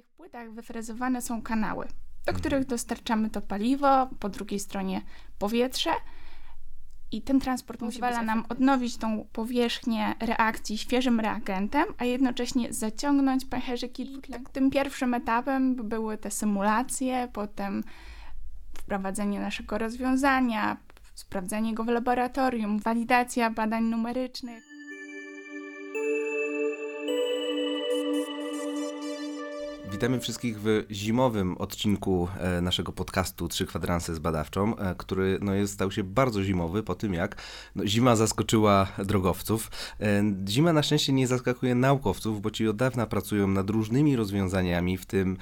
tych płytach wyfrezowane są kanały, do Mhm. których dostarczamy to paliwo, po drugiej stronie powietrze. I ten transport Musi pozwala nam odnowić tą powierzchnię reakcji świeżym reagentem, a jednocześnie zaciągnąć pęcherzyki. Tak, tym pierwszym etapem były te symulacje, potem wprowadzenie naszego rozwiązania, sprawdzenie go w laboratorium, walidacja badań numerycznych. Witamy wszystkich w zimowym odcinku e, naszego podcastu Trzy Kwadranse z Badawczą, e, który no, jest, stał się bardzo zimowy po tym, jak no, zima zaskoczyła drogowców. E, Zima na szczęście nie zaskakuje naukowców, bo ci od dawna pracują nad różnymi rozwiązaniami, w tym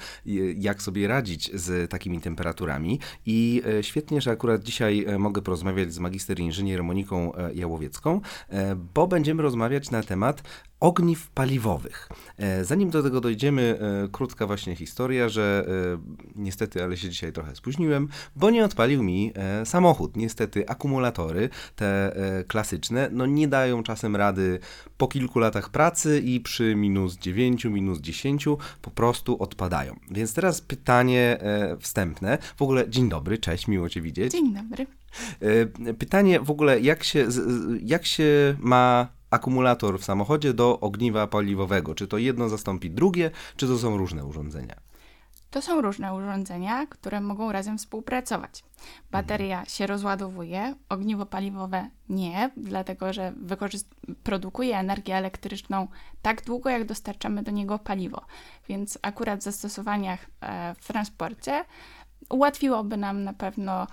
jak sobie radzić z takimi temperaturami. I świetnie, że akurat dzisiaj mogę porozmawiać z magister inżynier Moniką Jałowiecką, bo będziemy rozmawiać na temat ogniw paliwowych. E, Zanim do tego dojdziemy, e, krótka właśnie historia, że e, niestety, ale się dzisiaj trochę spóźniłem, bo nie odpalił mi samochód. Niestety akumulatory, te klasyczne, no nie dają czasem rady po kilku latach pracy i przy minus 9, minus 10 po prostu odpadają. Więc teraz pytanie wstępne. W ogóle dzień dobry, cześć, miło Cię widzieć. Dzień dobry. Pytanie w ogóle, jak się, jak się ma akumulator w samochodzie do ogniwa paliwowego? Czy to jedno zastąpi drugie, czy to są różne urządzenia? To są różne urządzenia, które mogą razem współpracować. Bateria się rozładowuje, ogniwo paliwowe nie, dlatego że produkuje energię elektryczną tak długo, jak dostarczamy do niego paliwo. Więc akurat w zastosowaniach e, w transporcie ułatwiłoby nam na pewno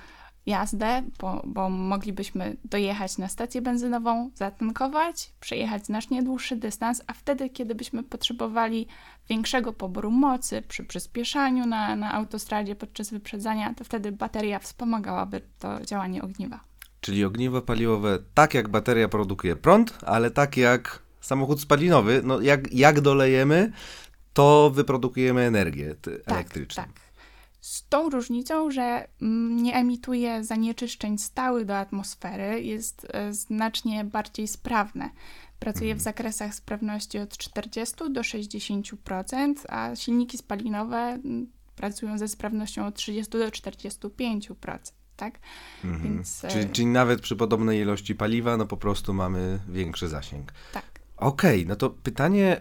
jazdę, bo, bo moglibyśmy dojechać na stację benzynową, zatankować, przejechać znacznie dłuższy dystans, a wtedy, kiedy byśmy potrzebowali większego poboru mocy przy przyspieszaniu na, na autostradzie podczas wyprzedzania, to wtedy bateria wspomagałaby to działanie ogniwa. Czyli ogniwo paliwowe, tak jak bateria produkuje prąd, ale tak jak samochód spalinowy, no jak, jak dolejemy, to wyprodukujemy energię t- elektryczną. Tak, tak. Z tą różnicą, że mm, nie emituje zanieczyszczeń stałych do atmosfery, jest e, znacznie bardziej sprawne. Pracuje w zakresach sprawności od 40 do 60%, a silniki spalinowe mm, pracują ze sprawnością od 30 do 45%. Tak? Mhm. Więc e, Czyli, czyli nawet przy podobnej ilości paliwa, no po prostu mamy większy zasięg. tak. Okej, no to pytanie,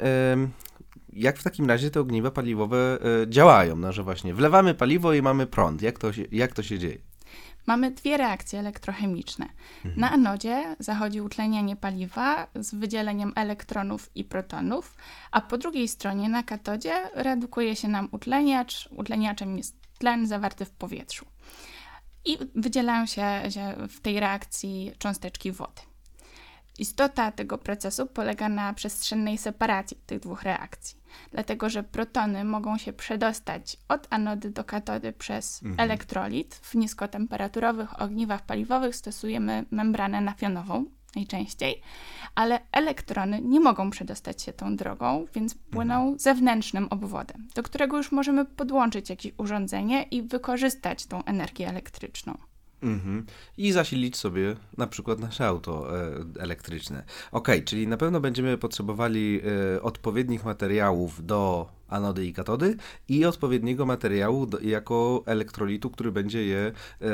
jak w takim razie te ogniwa paliwowe e, działają? No, że właśnie wlewamy paliwo i mamy prąd. Jak to się, jak to się dzieje? Mamy dwie reakcje elektrochemiczne. Na anodzie zachodzi utlenianie paliwa z wydzieleniem elektronów i protonów, a po drugiej stronie na katodzie redukuje się nam utleniacz. Utleniaczem jest tlen zawarty w powietrzu. I wydzielają się w tej reakcji cząsteczki wody. Istota tego procesu polega na przestrzennej separacji tych dwóch reakcji, dlatego że protony mogą się przedostać od anody do katody przez elektrolit. W niskotemperaturowych ogniwach paliwowych stosujemy membranę nafionową najczęściej, ale elektrony nie mogą przedostać się tą drogą, więc płyną zewnętrznym obwodem, do którego już możemy podłączyć jakieś urządzenie i wykorzystać tą energię elektryczną. Mhm. I zasilić sobie na przykład nasze auto e, elektryczne. Okej, czyli na pewno będziemy potrzebowali e, odpowiednich materiałów do anody i katody i odpowiedniego materiału do, jako elektrolitu, który będzie je e,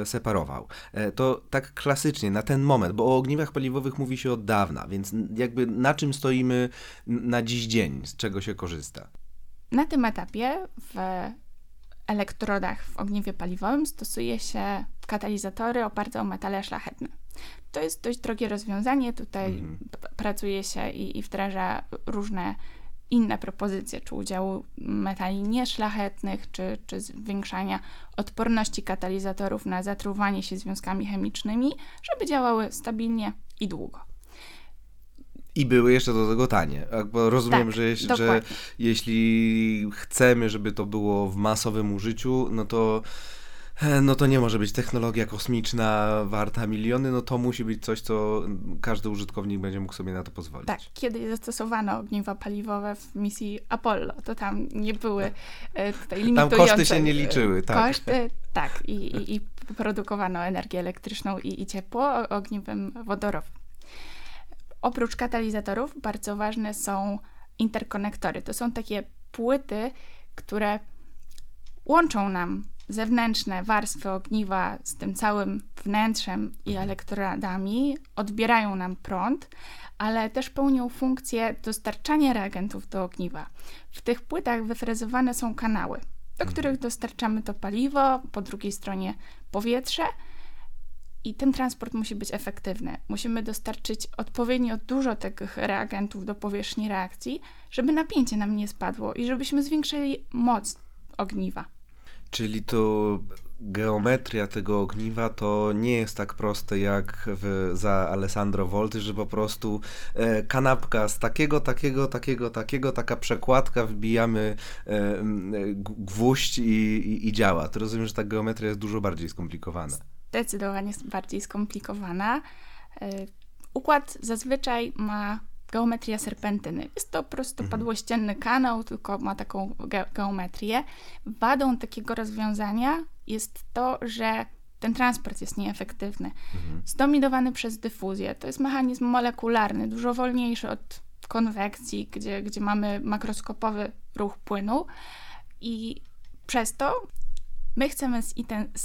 e, separował. E, to tak klasycznie, na ten moment, bo o ogniwach paliwowych mówi się od dawna, więc jakby na czym stoimy na dziś dzień, z czego się korzysta? Na tym etapie w elektrodach w ogniwie paliwowym stosuje się katalizatory oparte o metale szlachetne. To jest dość drogie rozwiązanie. Tutaj p- pracuje się i, i wdraża różne inne propozycje, czy udziału metali nieszlachetnych, czy, czy zwiększania odporności katalizatorów na zatruwanie się związkami chemicznymi, żeby działały stabilnie i długo. I były jeszcze do tego tanie. Bo rozumiem, Tak, że, jeśli, że jeśli chcemy, żeby to było w masowym użyciu, no to no to nie może być technologia kosmiczna warta miliony, no to musi być coś, co każdy użytkownik będzie mógł sobie na to pozwolić. Tak, kiedy zastosowano ogniwa paliwowe w misji Apollo, to tam nie były e, tutaj Tam limitujące... koszty się nie liczyły, tak. Koszty, tak. I, i, i produkowano energię elektryczną i, i ciepło ogniwem wodorowym. Oprócz katalizatorów bardzo ważne są interkonektory. To są takie płyty, które łączą nam zewnętrzne warstwy ogniwa z tym całym wnętrzem i mhm. elektrodami, odbierają nam prąd, ale też pełnią funkcję dostarczania reagentów do ogniwa. W tych płytach wyfrezowane są kanały, do mhm. których dostarczamy to paliwo, po drugiej stronie powietrze. I ten transport musi być efektywny. Musimy dostarczyć odpowiednio dużo tych reagentów do powierzchni reakcji, żeby napięcie nam nie spadło i żebyśmy zwiększyli moc ogniwa. Czyli to geometria tego ogniwa to nie jest tak proste jak w, za Alessandro Volty, że po prostu e, kanapka z takiego, takiego, takiego, takiego, taka przekładka, wbijamy e, gwóźdź i, i, i działa. To rozumiem, że ta geometria jest dużo bardziej skomplikowana. Zdecydowanie bardziej skomplikowana. E, układ zazwyczaj ma geometria serpentyny. Jest to prostopadłościenny mhm. kanał, tylko ma taką ge geometrię. Wadą takiego rozwiązania jest to, że ten transport jest nieefektywny. Mhm. Zdominowany przez dyfuzję. To jest mechanizm molekularny, dużo wolniejszy od konwekcji, gdzie, gdzie mamy makroskopowy ruch płynu i przez to my chcemy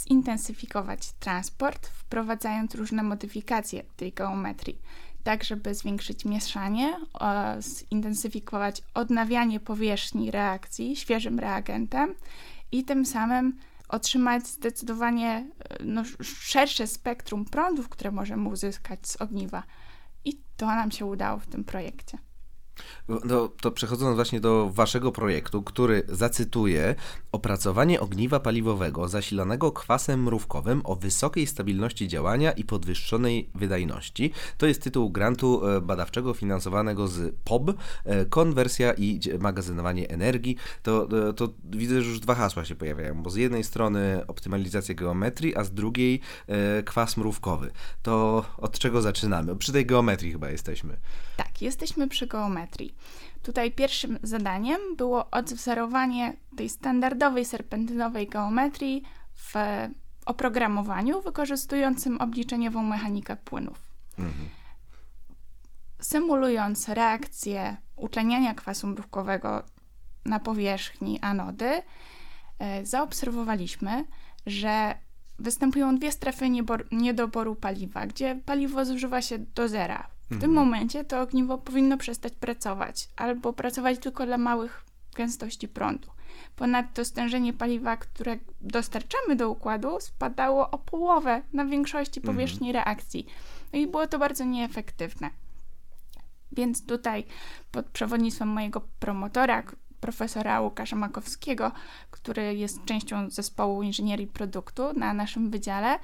zintensyfikować transport, wprowadzając różne modyfikacje tej geometrii tak żeby zwiększyć mieszanie, zintensyfikować odnawianie powierzchni reakcji świeżym reagentem i tym samym otrzymać zdecydowanie no, szersze spektrum prądów, które możemy uzyskać z ogniwa. I to nam się udało w tym projekcie. No, to przechodząc właśnie do waszego projektu, który zacytuję, opracowanie ogniwa paliwowego zasilanego kwasem mrówkowym o wysokiej stabilności działania i podwyższonej wydajności. To jest tytuł grantu e, badawczego finansowanego z POB, e, konwersja i magazynowanie energii. To, e, to widzę, że już dwa hasła się pojawiają, bo z jednej strony optymalizacja geometrii, a z drugiej kwas mrówkowy. To od czego zaczynamy? Przy tej geometrii chyba jesteśmy. Tak, jesteśmy przy geometrii. Tutaj pierwszym zadaniem było odwzorowanie tej standardowej serpentynowej geometrii w oprogramowaniu wykorzystującym obliczeniową mechanikę płynów. Mhm. Symulując reakcję utleniania kwasu mrówkowego na powierzchni anody, e, zaobserwowaliśmy, że występują dwie strefy niedoboru paliwa, gdzie paliwo zużywa się do zera w mhm. tym momencie to ogniwo powinno przestać pracować albo pracować tylko dla małych gęstości prądu. Ponadto stężenie paliwa, które dostarczamy do układu, spadało o połowę na większości mhm. powierzchni mhm. reakcji. No i było to bardzo nieefektywne. Więc tutaj pod przewodnictwem mojego promotora, profesora Łukasza Makowskiego, który jest częścią zespołu inżynierii produktu na naszym wydziale,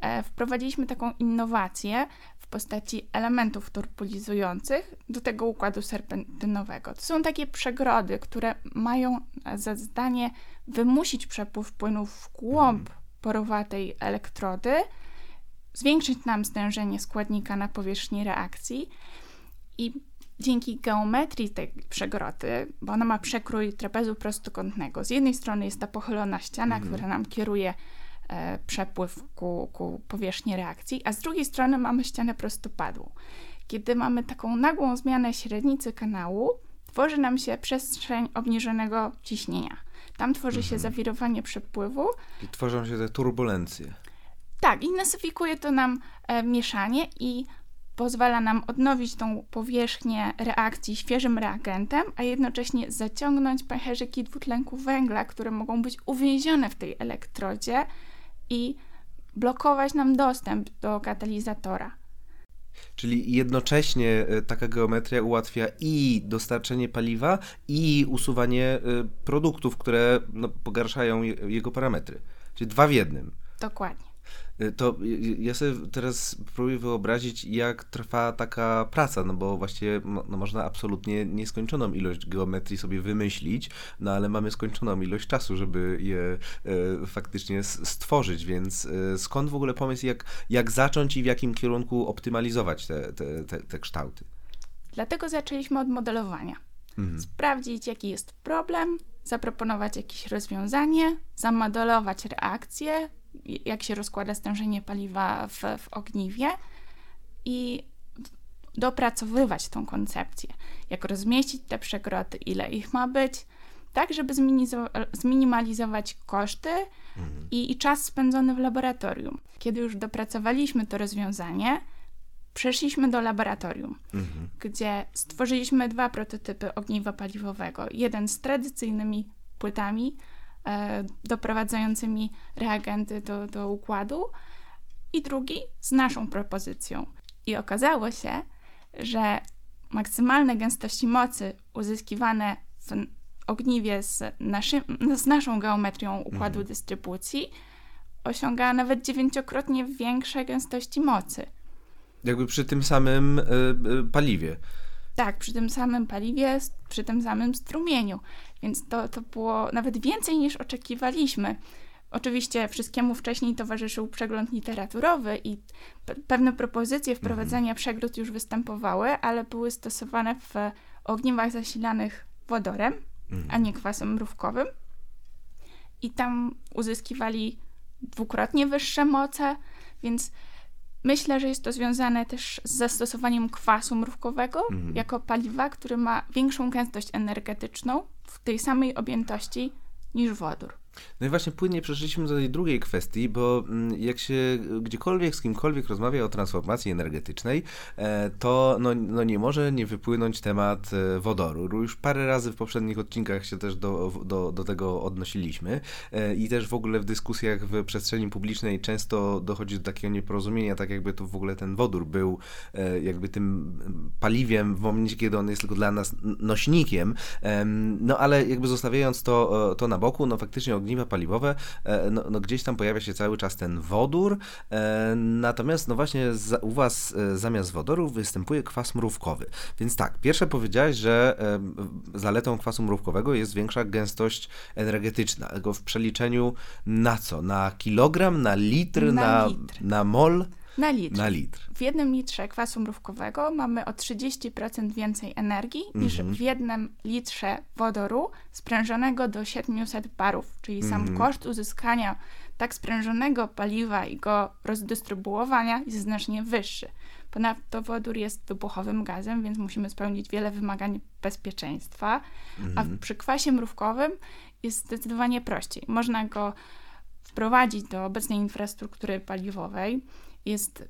e, wprowadziliśmy taką innowację postaci elementów turbulizujących do tego układu serpentynowego. To są takie przegrody, które mają za zadanie wymusić przepływ płynów w głąb mhm. porowatej elektrody, zwiększyć nam stężenie składnika na powierzchni reakcji i dzięki geometrii tej przegrody, bo ona ma przekrój trapezu prostokątnego. Z jednej strony jest ta pochylona ściana, mhm. która nam kieruje przepływ ku, ku powierzchni reakcji, a z drugiej strony mamy ścianę prostopadłą. Kiedy mamy taką nagłą zmianę średnicy kanału, tworzy nam się przestrzeń obniżonego ciśnienia. Tam tworzy mhm. się zawirowanie przepływu. I tworzą się te turbulencje. Tak, i nasyfikuje to nam e, mieszanie i pozwala nam odnowić tą powierzchnię reakcji świeżym reagentem, a jednocześnie zaciągnąć pęcherzyki dwutlenku węgla, które mogą być uwięzione w tej elektrodzie i blokować nam dostęp do katalizatora. Czyli jednocześnie e, taka geometria ułatwia i dostarczenie paliwa, i usuwanie e, produktów, które no, pogarszają jego parametry. Czyli dwa w jednym. Dokładnie. Y, to ja sobie teraz próbuję wyobrazić, jak trwa taka praca, no bo właściwie no, można absolutnie nieskończoną ilość geometrii sobie wymyślić, no ale mamy skończoną ilość czasu, żeby je e, faktycznie stworzyć, więc e, skąd w ogóle pomysł, jak, jak zacząć i w jakim kierunku optymalizować te, te, te, te kształty? Dlatego zaczęliśmy od modelowania. Mhm. Sprawdzić, jaki jest problem, zaproponować jakieś rozwiązanie, zamodelować reakcję, jak się rozkłada stężenie paliwa w, w ogniwie i dopracowywać tą koncepcję. Jak rozmieścić te przegroty, ile ich ma być, tak żeby zminimalizować koszty mhm. i, i czas spędzony w laboratorium. Kiedy już dopracowaliśmy to rozwiązanie, przeszliśmy do laboratorium, mhm. gdzie stworzyliśmy dwa prototypy ogniwa paliwowego. Jeden z tradycyjnymi płytami doprowadzającymi reagenty do, do układu i drugi z naszą propozycją. I okazało się, że maksymalne gęstości mocy uzyskiwane w ogniwie z, naszym, z naszą geometrią układu mhm. dystrybucji osiąga nawet dziewięciokrotnie większe gęstości mocy. Jakby przy tym samym y, y, paliwie. Tak, przy tym samym paliwie, przy tym samym strumieniu. Więc to, to było nawet więcej niż oczekiwaliśmy. Oczywiście wszystkiemu wcześniej towarzyszył przegląd literaturowy i pewne propozycje wprowadzenia mhm. przegród już występowały, ale były stosowane w ogniwach zasilanych wodorem, mhm. a nie kwasem mrówkowym. I tam uzyskiwali dwukrotnie wyższe moce, więc myślę, że jest to związane też z zastosowaniem kwasu mrówkowego mhm. jako paliwa, który ma większą gęstość energetyczną w tej samej objętości niż wodór. No i właśnie płynnie przeszliśmy do tej drugiej kwestii, bo mm, jak się gdziekolwiek z kimkolwiek rozmawia o transformacji energetycznej, e, to no, no nie może nie wypłynąć temat e, wodoru. Już parę razy w poprzednich odcinkach się też do, do, do tego odnosiliśmy e, i też w ogóle w dyskusjach w przestrzeni publicznej często dochodzi do takiego nieporozumienia, tak jakby to w ogóle ten wodór był jakby tym paliwiem w momencie, kiedy on jest tylko dla nas nośnikiem. No ale jakby zostawiając to, to na boku, no faktycznie ogniwa paliwowe, e, no, no, gdzieś tam pojawia się cały czas ten wodór, e, natomiast no właśnie za, u Was e, zamiast wodoru występuje kwas mrówkowy. Więc tak, pierwsze powiedziałeś, że zaletą kwasu mrówkowego jest większa gęstość energetyczna, w przeliczeniu na co? Na kilogram, na litr, na, na, litr. na mol? Na litr. Na litr. W jednym litrze kwasu mrówkowego mamy o 30% więcej energii niż mhm. w jednym litrze wodoru sprężonego do 700 barów, czyli sam mhm. koszt uzyskania tak sprężonego paliwa i go rozdystrybuowania jest znacznie wyższy. Ponadto wodór jest wybuchowym gazem, więc musimy spełnić wiele wymagań bezpieczeństwa, mhm. a przy kwasie mrówkowym jest zdecydowanie prościej. Można go wprowadzić do obecnej infrastruktury paliwowej jest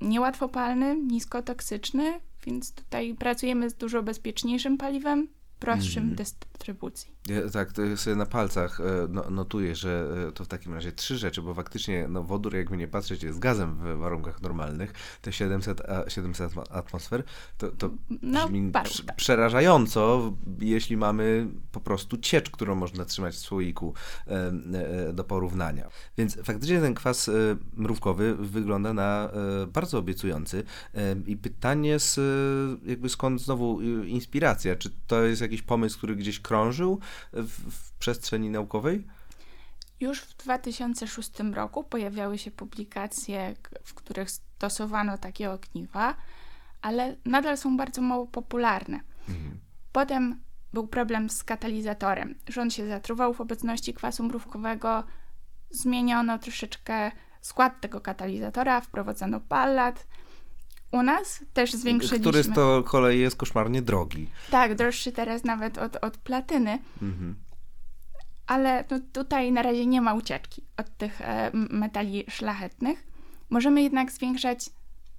niełatwopalny, niskotoksyczny, więc tutaj pracujemy z dużo bezpieczniejszym paliwem, prostszym mm. dystrybucji. Ja, tak, to sobie na palcach e, no, notuję, że e, to w takim razie trzy rzeczy, bo faktycznie no, wodór, jakby nie patrzeć, jest gazem w warunkach normalnych. Te 700, 700 atmosfer to, to no, brzmi tak. przerażająco, jeśli mamy po prostu ciecz, którą można trzymać w słoiku e, do porównania. Więc faktycznie ten kwas mrówkowy wygląda na bardzo obiecujący. I pytanie, z, jakby skąd znowu inspiracja? Czy to jest jakiś pomysł, który gdzieś krążył? W, w przestrzeni naukowej? Już w 2006 roku pojawiały się publikacje, w których stosowano takie ogniwa, ale nadal są bardzo mało popularne. Mhm. Potem był problem z katalizatorem. Rząd się zatruwał w obecności kwasu mrówkowego, zmieniono troszeczkę skład tego katalizatora, wprowadzono pallat. U nas też zwiększyliśmy... Który z to kolei jest koszmarnie drogi. Tak, droższy teraz nawet od, od platyny. Mhm. Ale no, tutaj na razie nie ma ucieczki od tych e, metali szlachetnych. Możemy jednak zwiększać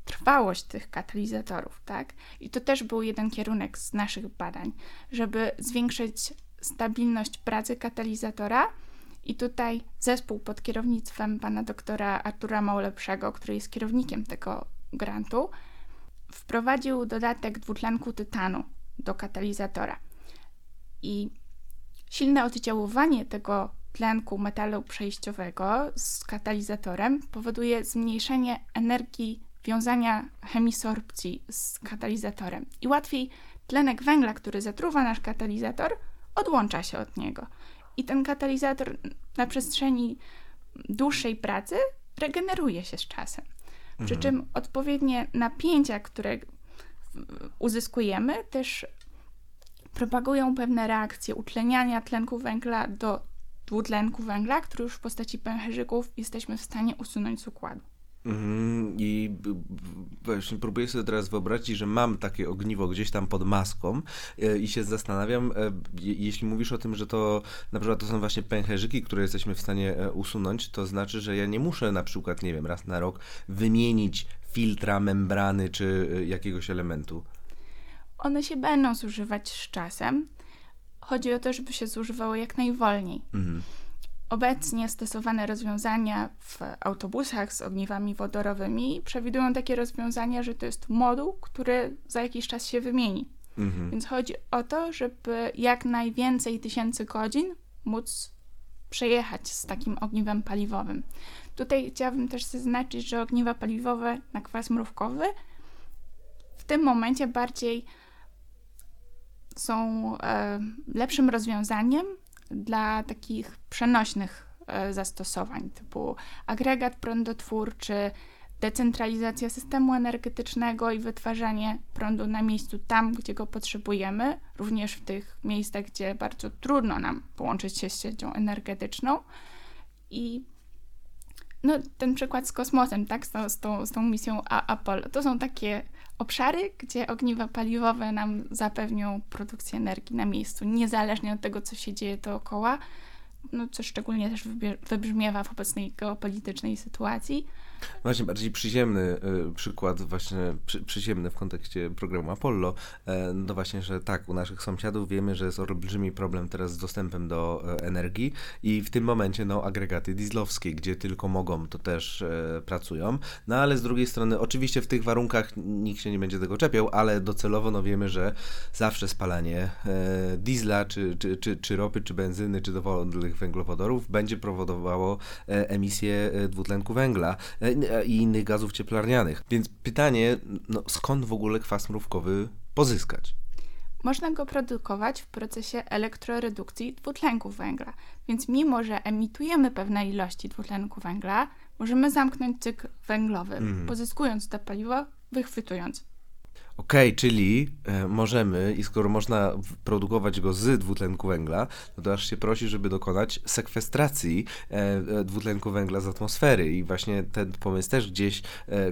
trwałość tych katalizatorów, tak? I to też był jeden kierunek z naszych badań, żeby zwiększyć stabilność pracy katalizatora. I tutaj zespół pod kierownictwem pana doktora Artura Małlepszego, który jest kierownikiem tego grantu, wprowadził dodatek dwutlenku tytanu do katalizatora. I silne oddziaływanie tego tlenku metalu przejściowego z katalizatorem powoduje zmniejszenie energii wiązania chemisorpcji z katalizatorem. I łatwiej tlenek węgla, który zatruwa nasz katalizator, odłącza się od niego. I ten katalizator na przestrzeni dłuższej pracy regeneruje się z czasem. Przy mhm. czym odpowiednie napięcia, które uzyskujemy, też propagują pewne reakcje utleniania tlenku węgla do dwutlenku węgla, który już w postaci pęcherzyków jesteśmy w stanie usunąć z układu. Mhm, I właśnie próbuję sobie teraz wyobrazić, że mam takie ogniwo gdzieś tam pod maską e, i się zastanawiam, e, jeśli mówisz o tym, że to na przykład to są właśnie pęcherzyki, które jesteśmy w stanie e, usunąć, to znaczy, że ja nie muszę na przykład, nie wiem, raz na rok wymienić filtra, membrany czy jakiegoś elementu. One się będą zużywać z czasem. Chodzi o to, żeby się zużywały jak najwolniej. Mhm. Obecnie stosowane rozwiązania w autobusach z ogniwami wodorowymi przewidują takie rozwiązania, że to jest moduł, który za jakiś czas się wymieni. Mhm. Więc chodzi o to, żeby jak najwięcej tysięcy godzin móc przejechać z takim ogniwem paliwowym. Tutaj chciałabym też zaznaczyć, że ogniwa paliwowe na kwas mrówkowy w tym momencie bardziej są e, lepszym rozwiązaniem dla takich przenośnych e, zastosowań, typu agregat prądotwórczy, decentralizacja systemu energetycznego i wytwarzanie prądu na miejscu tam, gdzie go potrzebujemy, również w tych miejscach, gdzie bardzo trudno nam połączyć się z siecią energetyczną. I no, ten przykład z kosmosem, tak, z tą, z tą, z tą misją Apollo, to są takie obszary, gdzie ogniwa paliwowe nam zapewnią produkcję energii na miejscu, niezależnie od tego, co się dzieje dookoła, no, co szczególnie też wybrzmiewa w obecnej geopolitycznej sytuacji. Właśnie bardziej przyziemny y, przykład, właśnie przy, przyziemny w kontekście programu Apollo, e, no właśnie, że tak, u naszych sąsiadów wiemy, że jest olbrzymi problem teraz z dostępem do e, energii i w tym momencie no agregaty dieslowskie, gdzie tylko mogą, to też e, pracują, no ale z drugiej strony oczywiście w tych warunkach nikt się nie będzie tego czepiał, ale docelowo no wiemy, że zawsze spalanie diesla, czy, czy, czy, czy ropy, czy benzyny, czy dowolnych węglowodorów będzie powodowało emisję dwutlenku węgla i innych gazów cieplarnianych. Więc pytanie, no, skąd w ogóle kwas mrówkowy pozyskać? Można go produkować w procesie elektroredukcji dwutlenku węgla. Więc mimo, że emitujemy pewne ilości dwutlenku węgla, możemy zamknąć cykl węglowy, mm. pozyskując to paliwo, wychwytując Okej, okay, czyli e, możemy, i skoro można produkować go z dwutlenku węgla, no to aż się prosi, żeby dokonać sekwestracji e, e, dwutlenku węgla z atmosfery. I właśnie ten pomysł też gdzieś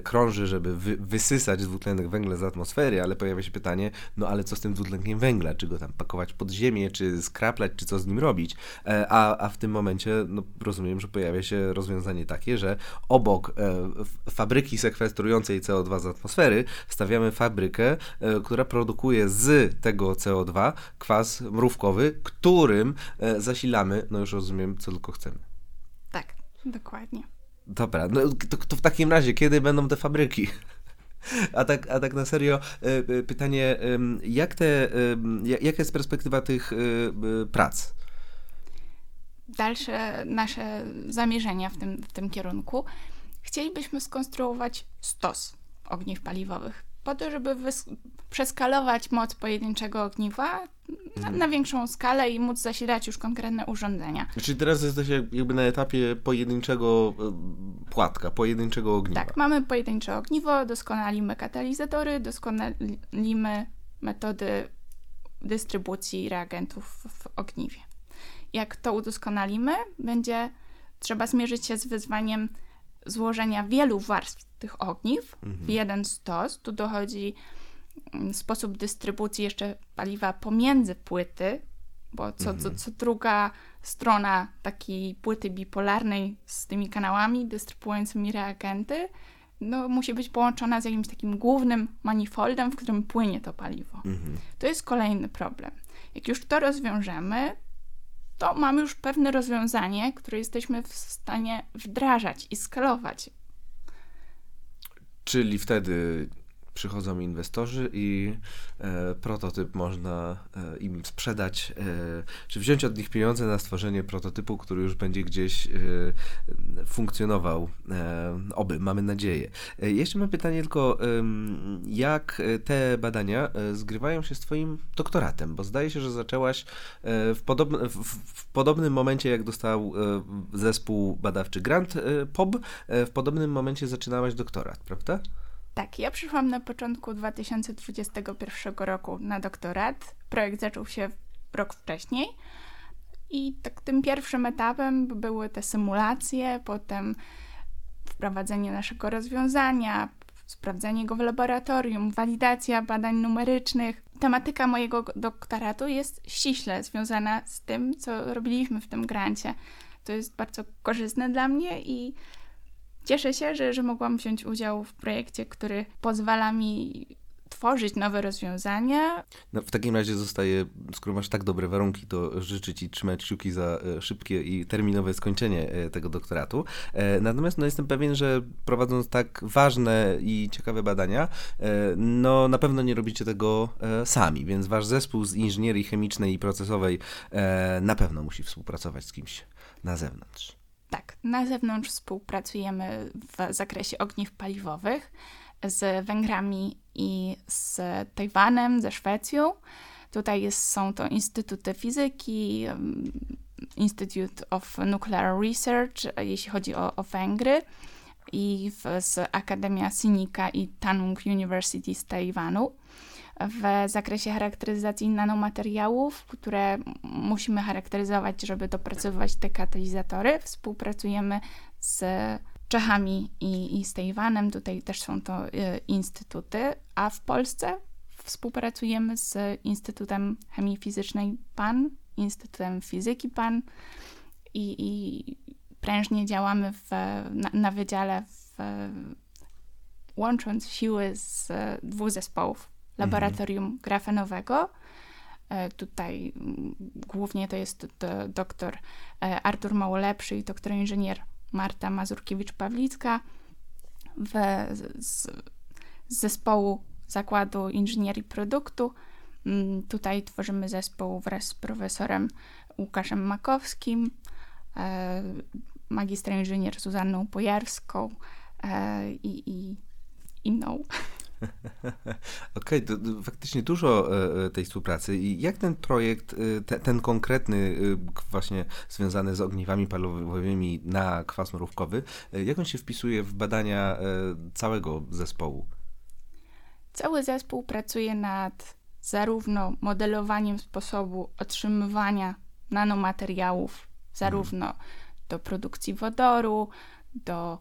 krąży, żeby wy, wysysać dwutlenek węgla z atmosfery, ale pojawia się pytanie, no ale co z tym dwutlenkiem węgla? Czy go tam pakować pod ziemię, czy skraplać, czy co z nim robić? A, a w tym momencie, no rozumiem, że pojawia się rozwiązanie takie, że obok fabryki sekwestrującej CO2 z atmosfery stawiamy fabrykę, fabrykę, e, która produkuje z tego CO2 kwas mrówkowy, którym e, zasilamy, no już rozumiem, co tylko chcemy. Tak, dokładnie. Dobra, no to, to w takim razie, kiedy będą te fabryki? A tak, a tak na serio, e, pytanie, jak te, jaka jest perspektywa tych prac? Dalsze nasze zamierzenia w tym, w tym kierunku. Chcielibyśmy skonstruować stos ogniw paliwowych po to, żeby przeskalować moc pojedynczego ogniwa na, na, większą skalę i móc zasilać już konkretne urządzenia. Czyli teraz jesteście jakby na etapie pojedynczego e, płatka, pojedynczego ogniwa. Tak, mamy pojedyncze ogniwo, doskonalimy katalizatory, doskonalimy metody dystrybucji reagentów w ogniwie. Jak to udoskonalimy, będzie trzeba zmierzyć się z wyzwaniem złożenia wielu warstw tych ogniw mhm. w jeden stos. Tu dochodzi mm, sposób dystrybucji jeszcze paliwa pomiędzy płyty, bo co, mhm. co, co druga strona takiej płyty bipolarnej z tymi kanałami dystrybuującymi reagenty no, musi być połączona z jakimś takim głównym manifoldem, w którym płynie to paliwo. Mhm. To jest kolejny problem. Jak już to rozwiążemy, to mamy już pewne rozwiązanie, które jesteśmy w stanie wdrażać i skalować. Czyli wtedy przychodzą inwestorzy i e, prototyp można e, im sprzedać, e, czy wziąć od nich pieniądze na stworzenie prototypu, który już będzie gdzieś e, funkcjonował. E, oby, mamy nadzieję. E, jeszcze mam pytanie tylko, jak te badania zgrywają się z Twoim doktoratem? Bo zdaje się, że zaczęłaś w, podobny, w, w podobnym momencie, jak dostał zespół badawczy Grant POB, w podobnym momencie zaczynałaś doktorat, prawda? Tak, ja przyszłam na początku 2021 roku na doktorat. Projekt zaczął się rok wcześniej. I tak tym pierwszym etapem były te symulacje, potem wprowadzenie naszego rozwiązania, sprawdzenie go w laboratorium, walidacja badań numerycznych. Tematyka mojego doktoratu jest ściśle związana z tym, co robiliśmy w tym grancie. To jest bardzo korzystne dla mnie i cieszę się, że, że mogłam wziąć udział w projekcie, który pozwala mi tworzyć nowe rozwiązania. No, w takim razie zostaje, skoro masz tak dobre warunki, to życzę Ci trzymać kciuki za e, szybkie i terminowe skończenie e, tego doktoratu. E, natomiast no, jestem pewien, że prowadząc tak ważne i ciekawe badania, no na pewno nie robicie tego sami, więc Wasz zespół z inżynierii chemicznej i procesowej na pewno musi współpracować z kimś na zewnątrz. Tak, na zewnątrz współpracujemy w zakresie ogniw paliwowych z Węgrami i z Tajwanem, ze Szwecją. Tutaj jest, są to instytuty fizyki, Institute of Nuclear Research, jeśli chodzi o, o Węgry, i w, z Akademia Sinica i Tanung University z Tajwanu. W zakresie charakteryzacji nanomateriałów, które musimy charakteryzować, żeby dopracowywać te katalizatory, współpracujemy z Czechami i, i z Tajwanem. Tutaj też są to y, instytuty, a w Polsce współpracujemy z Instytutem Chemii Fizycznej PAN, Instytutem Fizyki PAN i, i prężnie działamy w, na, na wydziale, w, łącząc siły z dwóch zespołów laboratorium mhm. grafenowego. E, tutaj mm, głównie to jest doktor e, Artur Małolepszy i doktor inżynier Marta Mazurkiewicz-Pawlicka w, z, z zespołu Zakładu Inżynierii Produktu. Mm, tutaj tworzymy zespół wraz z profesorem Łukaszem Makowskim, e, magistrem inżynier Zuzanną Pojarską i, i, i mną. Okej, okay, faktycznie dużo e, e, tej współpracy. I jak ten projekt, e, te, ten konkretny, właśnie związany z ogniwami palowymi na kwas mrówkowy, jak on się wpisuje w badania całego zespołu? Cały zespół pracuje nad zarówno modelowaniem sposobu otrzymywania nanomateriałów, zarówno hmm. do produkcji wodoru, do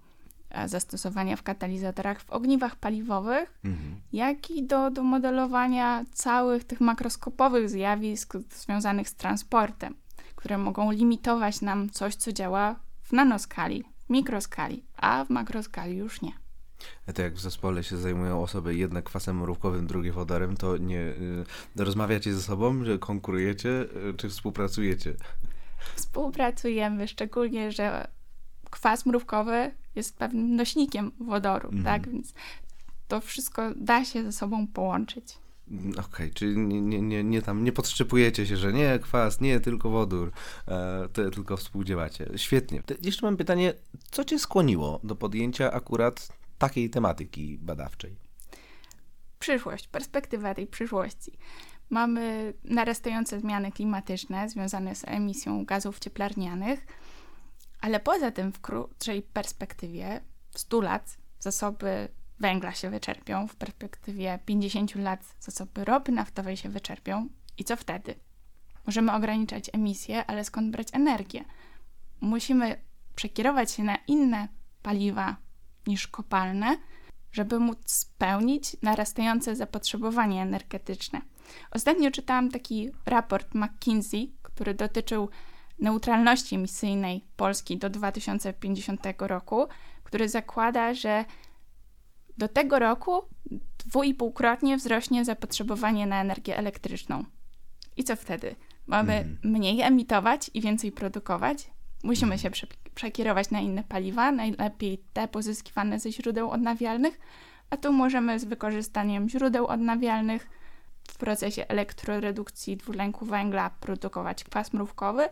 zastosowania w katalizatorach w ogniwach paliwowych, mhm. jak i do, do modelowania całych tych makroskopowych zjawisk związanych z transportem, które mogą limitować nam coś, co działa w nanoskali, mikroskali, a w makroskali już nie. To jak w zespole się zajmują osoby jedne kwasem mrówkowym, drugie wodorem, to nie y, rozmawiacie ze sobą, że konkurujecie, y, czy współpracujecie? Współpracujemy, szczególnie, że kwas mrówkowy jest pewnym nośnikiem wodoru, mm. tak? Więc to wszystko da się ze sobą połączyć. Mm, okej, okay, czyli nie, nie, nie, nie, tam nie podszczepujecie się, że nie kwas, nie tylko wodór, e, to tylko współdziałacie. Świetnie. Jeszcze mam pytanie, co cię skłoniło do podjęcia akurat takiej tematyki badawczej? Przyszłość, perspektywa tej przyszłości. Mamy narastające zmiany klimatyczne związane z emisją gazów cieplarnianych ale poza tym w krótszej perspektywie, w 100 lat, zasoby węgla się wyczerpią, w perspektywie 50 lat zasoby ropy naftowej się wyczerpią. I co wtedy? Możemy ograniczać emisję, ale skąd brać energię? Musimy przekierować się na inne paliwa niż kopalne, żeby móc spełnić narastające zapotrzebowanie energetyczne. Ostatnio czytałam taki raport McKinsey, który dotyczył neutralności emisyjnej Polski do 2050 roku, który zakłada, że do tego roku dwuipółkrotnie wzrośnie zapotrzebowanie na energię elektryczną. I co wtedy? Mamy mm. mniej emitować i więcej produkować? Musimy się prze przekierować na inne paliwa, najlepiej te pozyskiwane ze źródeł odnawialnych, a tu możemy z wykorzystaniem źródeł odnawialnych w procesie elektroredukcji dwutlenku węgla produkować kwas mrówkowy,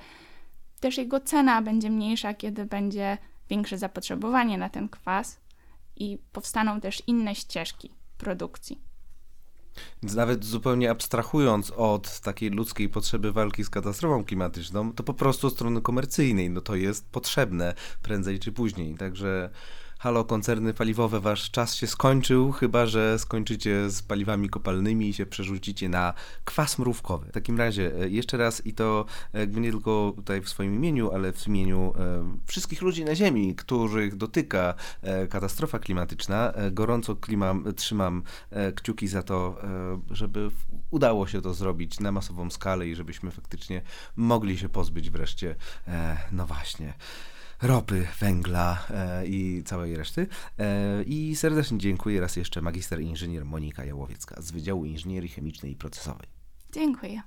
też jego cena będzie mniejsza, kiedy będzie większe zapotrzebowanie na ten kwas i powstaną też inne ścieżki produkcji. Więc nawet zupełnie abstrahując od takiej ludzkiej potrzeby walki z katastrofą klimatyczną, to po prostu strony komercyjnej, no to jest potrzebne prędzej czy później. Także halo koncerny paliwowe, wasz czas się skończył, chyba że skończycie z paliwami kopalnymi i się przerzucicie na kwas mrówkowy. W takim razie e, jeszcze raz i to jakby nie tylko tutaj w swoim imieniu, ale w imieniu e, wszystkich ludzi na Ziemi, których dotyka e, katastrofa klimatyczna, e, gorąco klimam, trzymam e, kciuki za to, e, żeby udało się to zrobić na masową skalę i żebyśmy faktycznie mogli się pozbyć wreszcie, e, no właśnie, ropy, węgla e, i całej reszty. E, I serdecznie dziękuję raz jeszcze magister inżynier Monika Jałowiecka z Wydziału Inżynierii Chemicznej i Procesowej. Dziękuję.